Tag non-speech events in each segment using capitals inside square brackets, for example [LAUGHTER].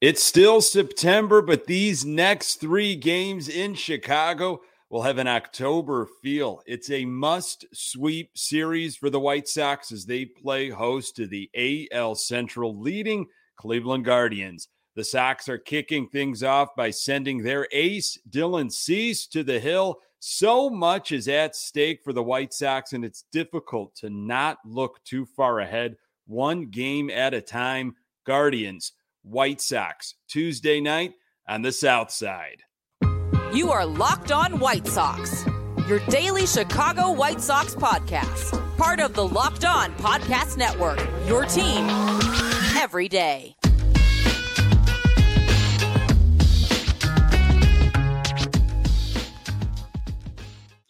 It's still September, but these next three games in Chicago will have an October feel. It's a must sweep series for the White Sox as they play host to the AL Central leading Cleveland Guardians. The Sox are kicking things off by sending their ace, Dylan Cease, to the hill. So much is at stake for the White Sox, and it's difficult to not look too far ahead, one game at a time. Guardians White Sox, Tuesday night on the South Side. You are Locked On White Sox, your daily Chicago White Sox podcast, part of the Locked On Podcast Network, your team every day.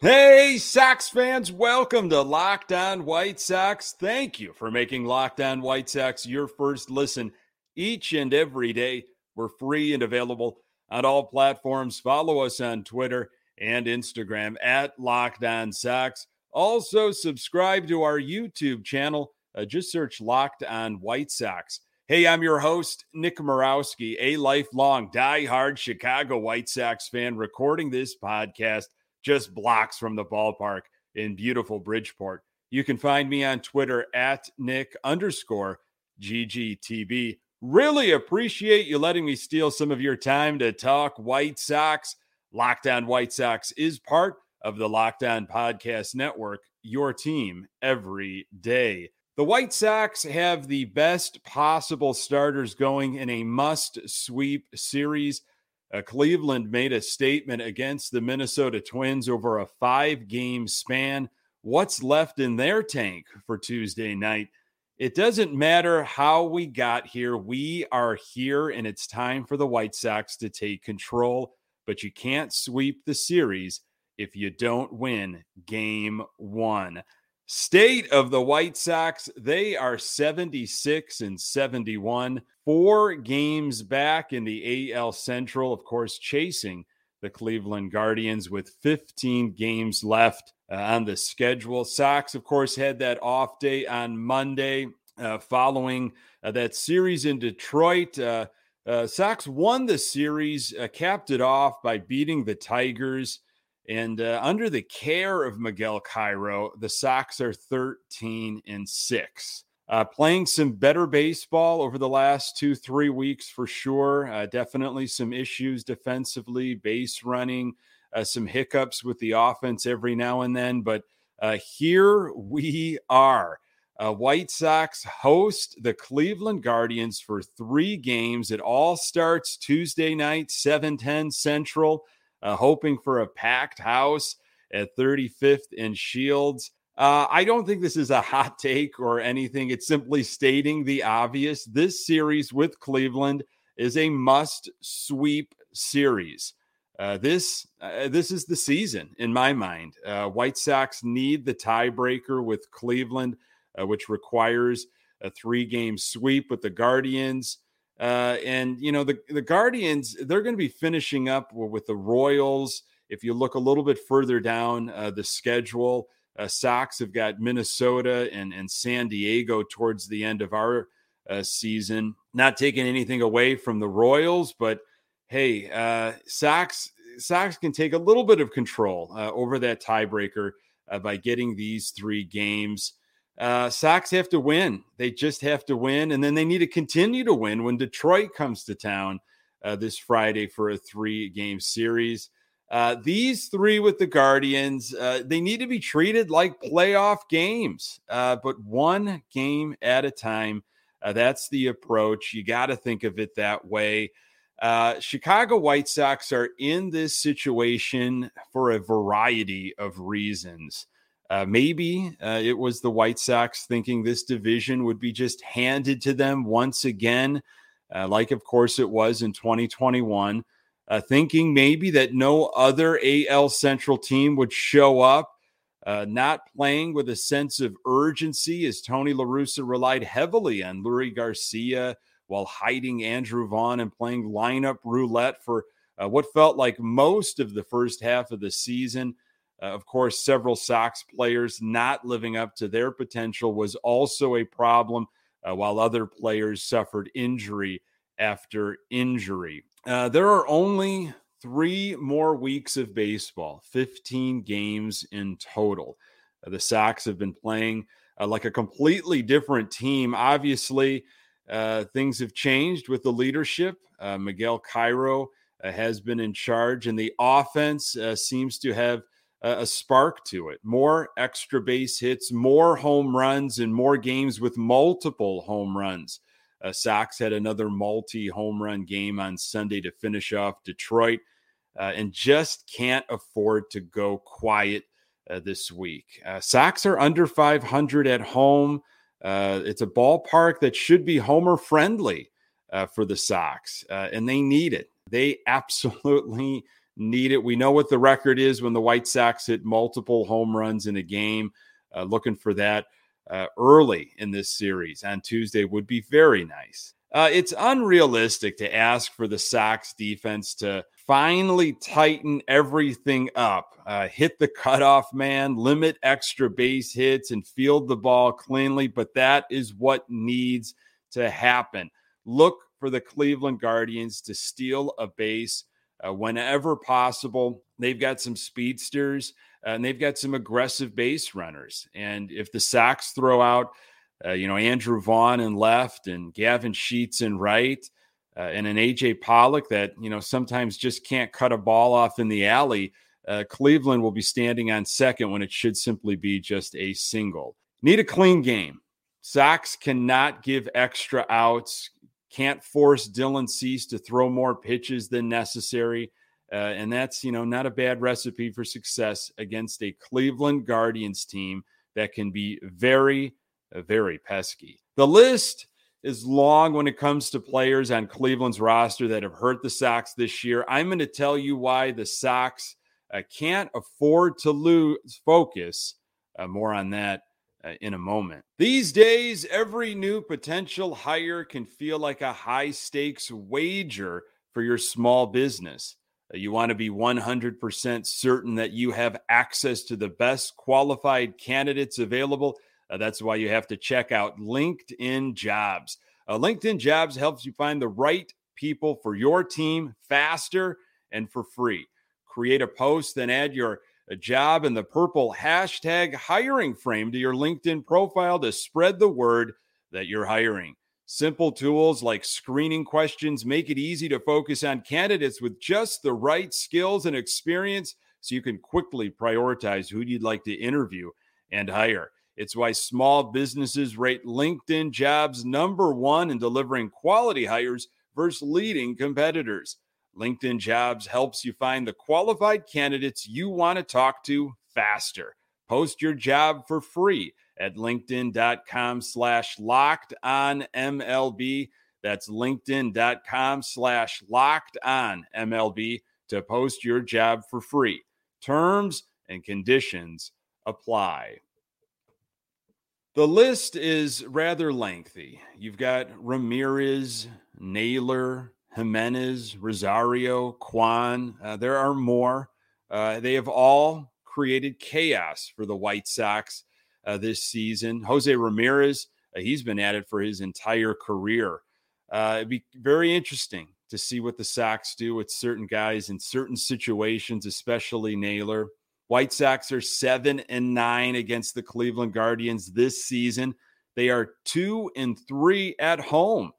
Hey, Sox fans, welcome to Locked On White Sox. Thank you for making Locked On White Sox your first listen each and every day. We're free and available on all platforms. Follow us on Twitter and Instagram at Locked On Sox. Also, subscribe to our YouTube channel. Uh, just search Locked On White Sox. Hey, I'm your host, Nick Morawski, a lifelong die-hard Chicago White Sox fan, recording this podcast just blocks from the ballpark in beautiful Bridgeport. You can find me on Twitter at Nick underscore GGTB. Really appreciate you letting me steal some of your time to talk White Sox. Locked On White Sox is part of the Locked On Podcast Network, your team every day. The White Sox have the best possible starters going in a must sweep series. Uh, Cleveland made a statement against the Minnesota Twins over a five game span. What's left in their tank for Tuesday night? It doesn't matter how we got here. We are here, and it's time for the White Sox to take control. But you can't sweep the series if you don't win game one. State of the White Sox, they are 76 and 71, four games back in the AL Central, of course, chasing the Cleveland Guardians with 15 games left uh, on the schedule. Sox, of course, had that off day on Monday uh, following uh, that series in Detroit. Uh, uh, Sox won the series, uh, capped it off by beating the Tigers. And under the care of Miguel Cairo, the Sox are 13 and 6. Uh, playing some better baseball over the last two, three weeks for sure. Definitely some issues defensively, base running, uh, some hiccups with the offense every now and then. But uh, here we are. Uh, White Sox host the Cleveland Guardians for three games. It all starts Tuesday night, 7:10 Central. Uh, hoping for a packed house at 35th and Shields. Uh, I don't think this is a hot take or anything. It's simply stating the obvious. This series with Cleveland is a must sweep series. Uh, this uh, this is the season in my mind. Uh, White Sox need the tiebreaker with Cleveland, uh, which requires a three game sweep with the Guardians. Uh, and you know the the Guardians they're going to be finishing up with the Royals. If you look a little bit further down the schedule, Sox have got Minnesota and and San Diego towards the end of our season. Not taking anything away from the Royals, but hey, uh, Sox Sox can take a little bit of control uh, over that tiebreaker uh, by getting these three games. Uh, Sox have to win. They just have to win, and then they need to continue to win when Detroit comes to town uh, this Friday for a three-game series. Uh, these three with the Guardians, uh, they need to be treated like playoff games, uh, but one game at a time. That's the approach. You got to think of it that way. Uh, Chicago White Sox are in this situation for a variety of reasons. Uh, maybe uh, it was the White Sox thinking this division would be just handed to them once again, uh, like, of course, it was in 2021. Uh, thinking maybe that no other AL Central team would show up, uh, not playing with a sense of urgency as Tony La Russa relied heavily on Leury Garcia while hiding Andrew Vaughn and playing lineup roulette for uh, what felt like most of the first half of the season. Uh, of course, several Sox players not living up to their potential was also a problem, uh, while other players suffered injury after injury. Uh, there are only three more weeks of baseball, 15 games in total. The Sox have been playing uh, like a completely different team. Obviously, uh, things have changed with the leadership. Uh, Miguel Cairo uh, has been in charge, and the offense uh, seems to have a spark to it. More extra base hits, more home runs, and more games with multiple home runs. Uh, Sox had another multi home run game on Sunday to finish off Detroit and just can't afford to go quiet this week. Sox are under 500 at home. Uh, it's a ballpark that should be homer friendly uh, for the Sox, uh, and they need it. They [LAUGHS] absolutely need it. We know what the record is when the White Sox hit multiple home runs in a game. looking for that early in this series on Tuesday would be very nice. it's unrealistic to ask for the Sox defense to finally tighten everything up. Uh, hit the cutoff man, limit extra base hits, and field the ball cleanly. But that is what needs to happen. Look for the Cleveland Guardians to steal a base uh, whenever possible. They've got some speedsters uh, and they've got some aggressive base runners. And if the Sox throw out, uh, you know, Andrew Vaughn in left and Gavin Sheets in right, uh, and an AJ Pollock that you know sometimes just can't cut a ball off in the alley. Uh, Cleveland will be standing on second when it should simply be just a single. Need a clean game. Sox cannot give extra outs. Can't force Dylan Cease to throw more pitches than necessary. Uh, and that's, you know, not a bad recipe for success against a Cleveland Guardians team that can be very, very pesky. The list is long when it comes to players on Cleveland's roster that have hurt the Sox this year. I'm going to tell you why the Sox uh, can't afford to lose focus. Uh, more on that uh, in a moment. These days, every new potential hire can feel like a high stakes wager for your small business. Uh, you want to be 100% certain that you have access to the best qualified candidates available uh, that's why you have to check out LinkedIn Jobs. Uh, LinkedIn Jobs helps you find the right people for your team faster and for free. Create a post, then add your uh, job in the purple hashtag hiring frame to your LinkedIn profile to spread the word that you're hiring. Simple tools like screening questions make it easy to focus on candidates with just the right skills and experience so you can quickly prioritize who you'd like to interview and hire. It's why small businesses rate LinkedIn jobs number one in delivering quality hires versus leading competitors. LinkedIn jobs helps you find the qualified candidates you want to talk to faster. Post your job for free at linkedin.com slash locked on MLB. That's linkedin.com slash locked on MLB to post your job for free. Terms and conditions apply. The list is rather lengthy. You've got Ramirez, Naylor, Jimenez, Rosario, Kwan. Uh, there are more. Uh, they have all created chaos for the White Sox uh, this season. Jose Ramirez, uh, he's been at it for his entire career. Uh, it'd be very interesting to see what the Sox do with certain guys in certain situations, especially Naylor. White Sox are seven and nine against the Cleveland Guardians this season. They are two and three at home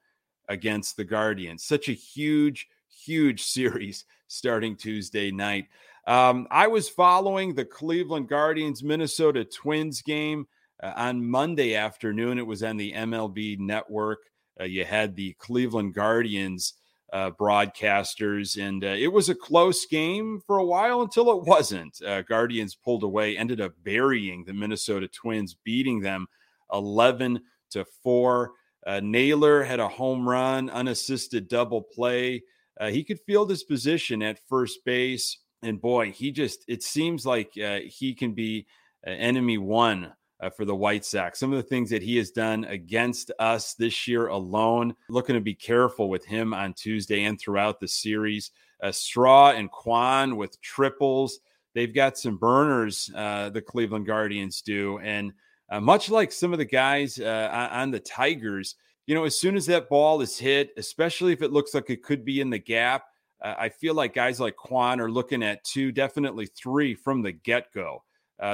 against the Guardians. Such a huge, huge [LAUGHS] series starting Tuesday night. Um, I was following the Cleveland Guardians Minnesota Twins game uh, on Monday afternoon. It was on the MLB network. Uh, you had the Cleveland Guardians uh, broadcasters. And uh, it was a close game for a while until it wasn't. Uh, Guardians pulled away, ended up burying the Minnesota Twins, beating them 11 to 4. Uh, Naylor had a home run, unassisted double play. Uh, he could field his position at first base. And boy, he just, it seems like uh, he can be enemy one uh, for the White Sox. Some of the things that he has done against us this year alone, looking to be careful with him on Tuesday and throughout the series. Uh, Straw and Kwan with triples. They've got some burners, uh, the Cleveland Guardians do. And uh, much like some of the guys uh, on the Tigers, you know, as soon as that ball is hit, especially if it looks like it could be in the gap, uh, I feel like guys like Kwan are looking at two, definitely three from the get go.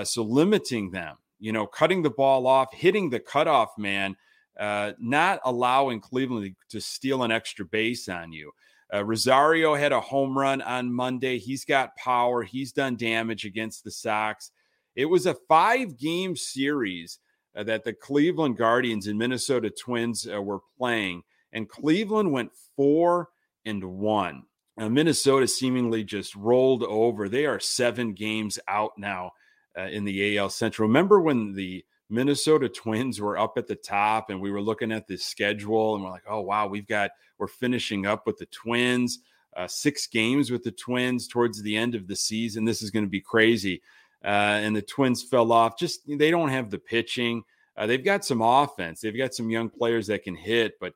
So limiting them, you know, cutting the ball off, hitting the cutoff man, uh, not allowing Cleveland to steal an extra base on you. Uh, Rosario had a home run on Monday. He's got power. He's done damage against the Sox. It was a five game series uh, that the Cleveland Guardians and Minnesota Twins uh, were playing, and Cleveland went four and one. Minnesota seemingly just rolled over. They are seven games out now uh, in the AL Central. Remember when the Minnesota Twins were up at the top and we were looking at the schedule and we're like, oh, wow, we've got, we're finishing up with the Twins, uh, six games with the Twins towards the end of the season. This is going to be crazy. Uh, and the Twins fell off. Just they don't have the pitching. Uh, they've got some offense. They've got some young players that can hit, but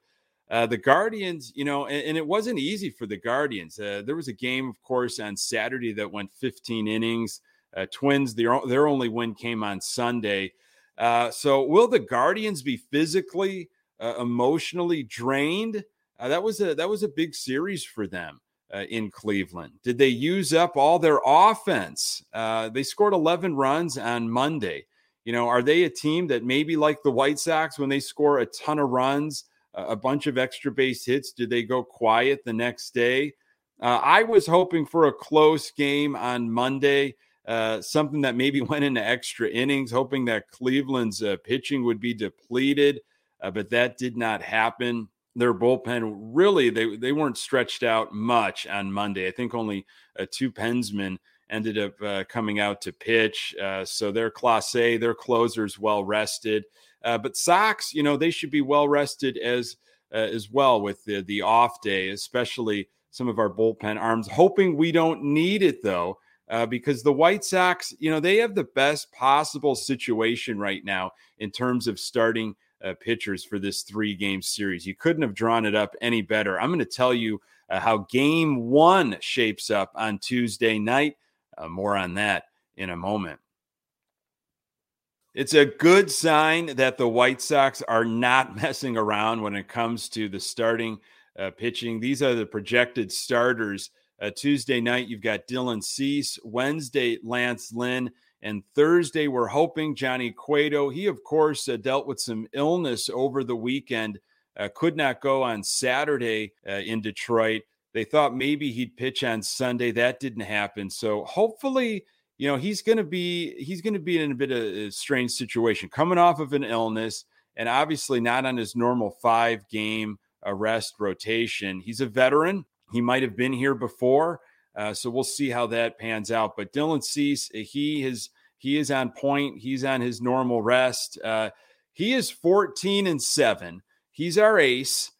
uh, the Guardians, you know, and, and, it wasn't easy for the Guardians. Uh, there was a game, of course, on Saturday that went 15 innings. Uh, Twins, their their only win came on Sunday. Uh, so, will the Guardians be physically, uh, emotionally drained? Uh, that was a that was a big series for them uh, in Cleveland. Did they use up all their offense? Uh, they scored 11 runs on Monday. You know, are they a team that maybe like the White Sox when they score a ton of runs, a bunch of extra base hits? Do they go quiet the next day? I was hoping for a close game on Monday. Uh, something that maybe [LAUGHS] went into extra innings, hoping that Cleveland's uh, pitching would be depleted, uh, but that did not happen. Their bullpen really they they weren't stretched out much on Monday. I think only uh, two pensmen ended up uh, coming out to pitch, so their Clase, their closers well rested. but Sox, you know, they should be well rested as as well with the the off day, especially some of our bullpen arms. Hoping we don't need it though uh, because the White Sox, you know, they have the best possible situation right now in terms of starting uh, pitchers for this three game series. You couldn't have drawn it up any better. I'm going to tell you uh, how game one shapes up on Tuesday night. Uh, more on that in a moment. It's a good sign that the White Sox are not [LAUGHS] messing around when it comes to the starting uh, pitching. These are the projected starters uh, Tuesday night, you've got Dylan Cease. Wednesday, Lance Lynn. And Thursday, we're hoping Johnny Cueto. He, of course, uh, dealt with some illness over the weekend, uh, could not go on Saturday uh, in Detroit. They thought maybe he'd pitch on Sunday. That didn't happen. So hopefully, you know, he's going to be he's going to be in a bit of a strange situation, coming off of an illness, and obviously not on his normal five game arrest rotation. He's a veteran. He might have been here before, uh, so we'll see how that pans out. But Dylan Cease, he is he is on point. He's on his normal rest. Uh, he is 14 and seven. He's our ace.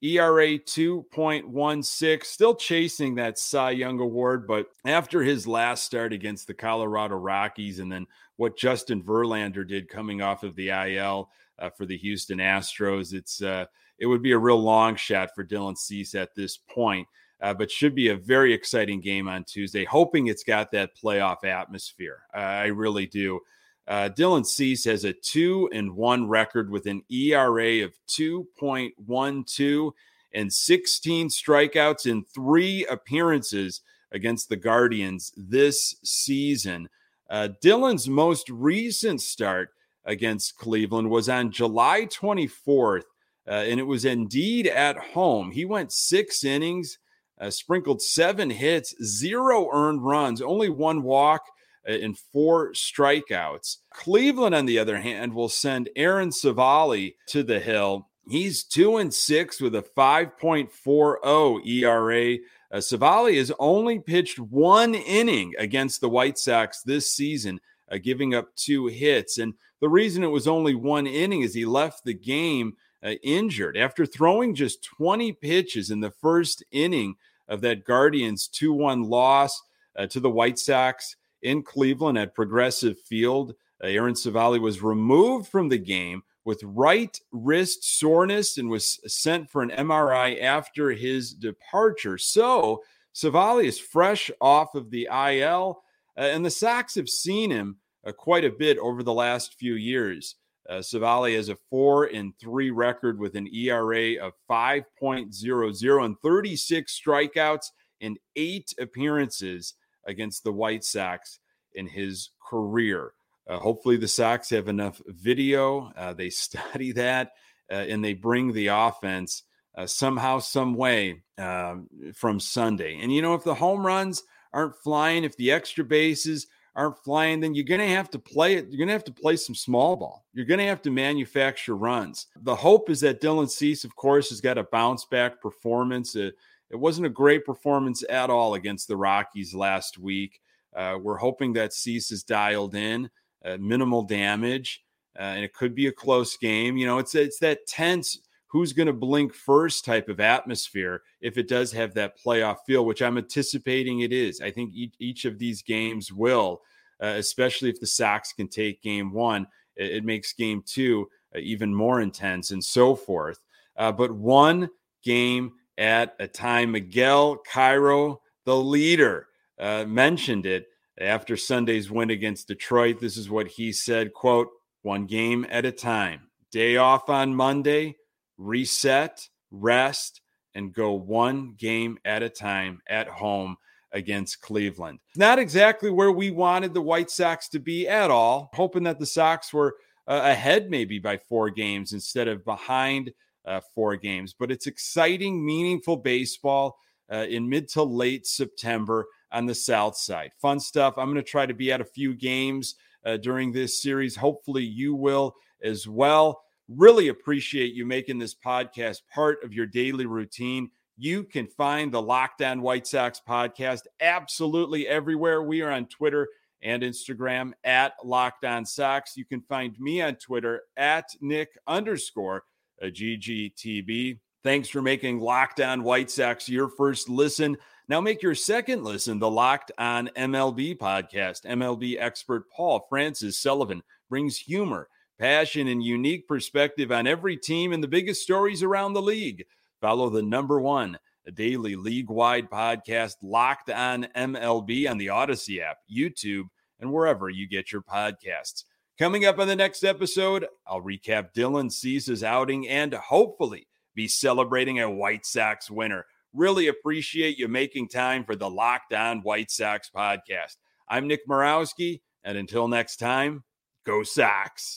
ERA 2.16, still chasing that Cy Young award. But after his last start against the Colorado Rockies and then what Justin Verlander did coming off of the IL uh, for the Houston Astros, it's uh, it would be a real long shot for Dylan Cease at this point. Uh, but should be a very exciting game on Tuesday. Hoping it's got that playoff atmosphere. Uh, I really do. Uh, Dylan Cease has a two and one record with an ERA of 2.12 and 16 strikeouts in three appearances against the Guardians this season. Uh, Dylan's most recent start against Cleveland was on July 24th uh, and it was indeed at home. He went six innings, uh, sprinkled seven hits, zero earned runs, only one walk, uh, and four strikeouts. Cleveland, on the other hand, will send Aaron Civale to the hill. He's two and six with a 5.40 ERA. Uh, Civale has only pitched one inning against the White Sox this season, uh, giving up two hits. And the reason it was only one inning is he left the game uh, injured after throwing just 20 pitches in the first inning of that Guardians 2 1 loss uh, to the White Sox in Cleveland at Progressive Field. Uh, Aaron Civale was removed from the game with right wrist soreness and was sent for an MRI after his departure. So Civale is fresh off of the IL, uh, and the Sox have seen him uh, quite a bit over the last few years. Uh, Civale has a four and three record with an ERA of 5.00 and 36 strikeouts in eight appearances against the White Sox in his career. Uh, hopefully, the Sox have enough video. Uh, they [LAUGHS] study that uh, and they bring the offense uh, somehow, some way um, from Sunday. And you know, if the home runs aren't flying, if the extra bases aren't flying, then you're going to have to play it. You're going to have to play some small ball. You're going to have to manufacture runs. The hope is that Dylan Cease, of course, has got a bounce back performance. It, it wasn't a great performance at all against the Rockies last week. Uh, we're hoping that Cease is dialed in, uh, minimal damage, uh, and it could be a close game. You know, it's it's that tense who's going to blink first type of atmosphere if it does have that playoff feel, which I'm anticipating it is. I think each, each of these games will, uh, especially if the Sox can take game one. It, it makes game two uh, even more intense and so forth. Uh, but one game at a time, Miguel Cairo, the leader, uh, mentioned it after Sunday's win against Detroit. This is what he said, quote, one game at a time. Day off on Monday, reset, rest, and go one game at a time at home against Cleveland. Not exactly where we wanted the White Sox to be at all, hoping that the Sox were uh, ahead maybe by four games instead of behind uh, four games. But it's exciting, meaningful baseball uh, in mid to late September on the South Side. Fun stuff. I'm going to try to be at a few games uh, during this series. Hopefully, you will as well. Really appreciate you making this podcast part of your daily routine. You can find the Locked On White Sox podcast absolutely everywhere. We are on Twitter and Instagram at Locked On Sox. You can find me on Twitter at Nick underscore uh, GGTB. Thanks for making Locked On White Sox your first listen. Now make your second listen the Locked On MLB podcast. MLB expert Paul Francis Sullivan brings humor passion, and unique perspective on every team and the biggest stories around the league. Follow the number one daily league wide podcast, Locked on MLB, on the Odyssey app, YouTube, and wherever you get your podcasts. Coming up on the next episode, I'll recap Dylan Cease's outing and hopefully be celebrating a White Sox winner. Really appreciate you making time for the Locked On White Sox podcast. I'm Nick Morawski, and until next time, go Sox.